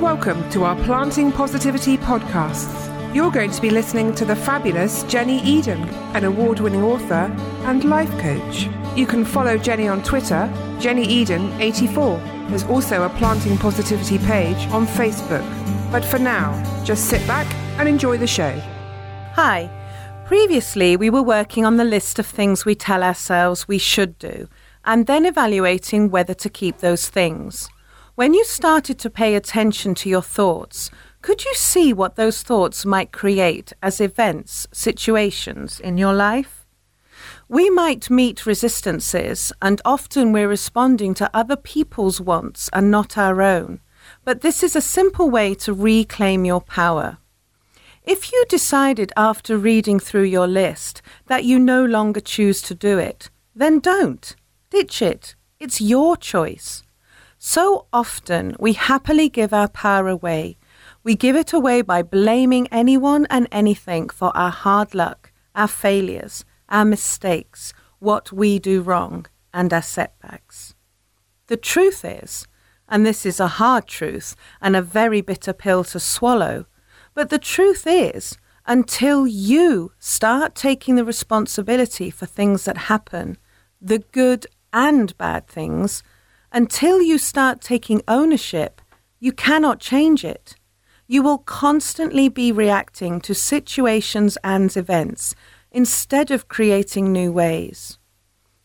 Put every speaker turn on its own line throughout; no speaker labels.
Welcome to our Planting Positivity podcasts. You're going to be listening to the fabulous Jenni Eden, an award winning author and life coach. You can follow Jenni on Twitter, Jenni Eden84. There's also a Planting Positivity page on Facebook. But for now, just sit back and enjoy the show.
Hi. Previously, we were working on the list of things we tell ourselves we should do, and then evaluating whether to keep those things. When you started to pay attention to your thoughts, could you see what those thoughts might create as events, situations in your life? We might meet resistances, and often we're responding to other people's wants and not our own. But this is a simple way to reclaim your power. If you decided after reading through your list that you no longer choose to do it, then don't. Ditch it. It's your choice. So often we happily give our power away. We give it away by blaming anyone and anything for our hard luck, our failures, our mistakes, what we do wrong, and our setbacks. The truth is, and this is a hard truth and a very bitter pill to swallow, but the truth is, until you start taking the responsibility for things that happen, the good and bad things, until you start taking ownership, you cannot change it. You will constantly be reacting to situations and events instead of creating new ways.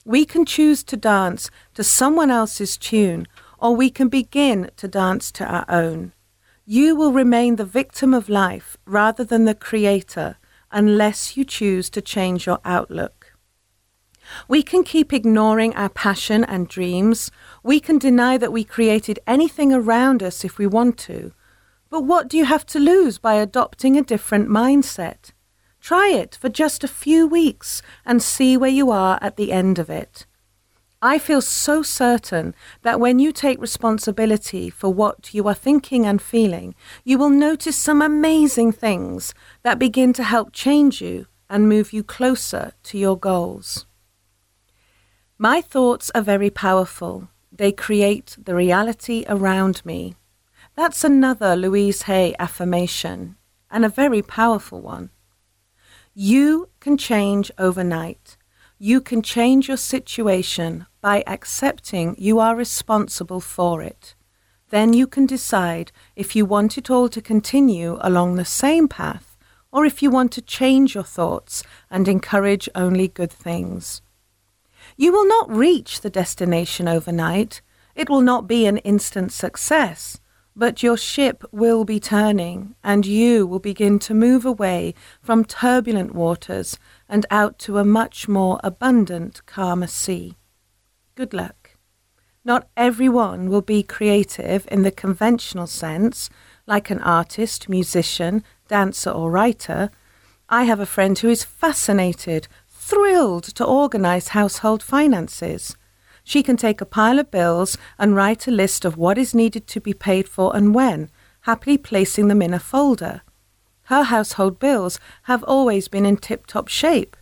We can choose to dance to someone else's tune, or we can begin to dance to our own. You will remain the victim of life rather than the creator unless you choose to change your outlook. We can keep ignoring our passion and dreams. We can deny that we created anything around us if we want to. But what do you have to lose by adopting a different mindset? Try it for just a few weeks and see where you are at the end of it. I feel so certain that when you take responsibility for what you are thinking and feeling, you will notice some amazing things that begin to help change you and move you closer to your goals. My thoughts are very powerful. They create the reality around me. That's another Louise Hay affirmation, and a very powerful one. You can change overnight. You can change your situation by accepting you are responsible for it. Then you can decide if you want it all to continue along the same path or if you want to change your thoughts and encourage only good things. You will not reach the destination overnight. It will not be an instant success, but your ship will be turning and you will begin to move away from turbulent waters and out to a much more abundant, calmer sea good luck. Not everyone will be creative in the conventional sense, like an artist, musician, dancer, or writer. I have a friend who is fascinated, thrilled to organize household finances. She can take a pile of bills and write a list of what is needed to be paid for and when, happily placing them in a folder. Her household bills have always been in tip top shape.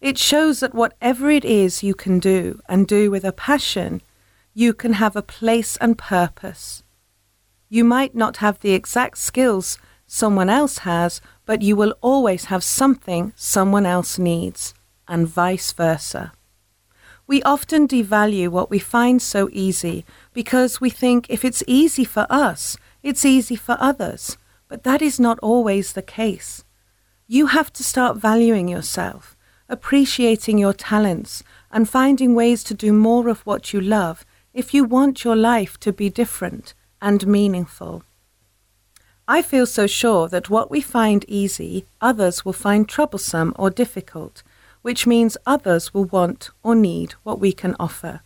It shows that whatever it is you can do and do with a passion, you can have a place and purpose. You might not have the exact skills someone else has, but you will always have something someone else needs, and vice versa. We often devalue what we find so easy because we think if it's easy for us, it's easy for others. But that is not always the case. You have to start valuing yourself appreciating your talents, and finding ways to do more of what you love if you want your life to be different and meaningful. I feel so sure that what we find easy, others will find troublesome or difficult, which means others will want or need what we can offer.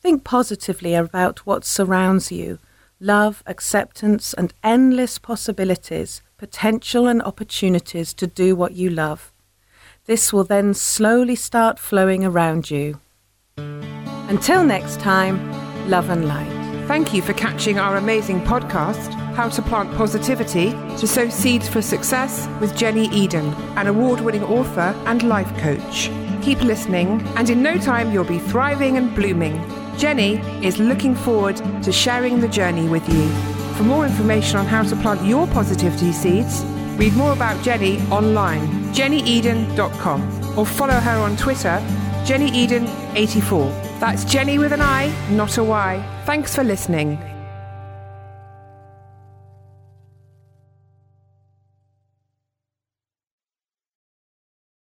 Think positively about what surrounds you love, acceptance, and endless possibilities, potential, and opportunities to do what you love. This will then slowly start flowing around you. Until next time, love and light.
Thank you for catching our amazing podcast, How to Plant Positivity to Sow Seeds for Success with Jenni Eden, an award winning author and life coach. Keep listening, and in no time, you'll be thriving and blooming. Jenni is looking forward to sharing the journey with you. For more information on how to plant your positivity seeds, read more about Jenni online, jennieden.com, or follow her on Twitter, jennieden84. That's Jenni with an I, not a Y. Thanks for listening.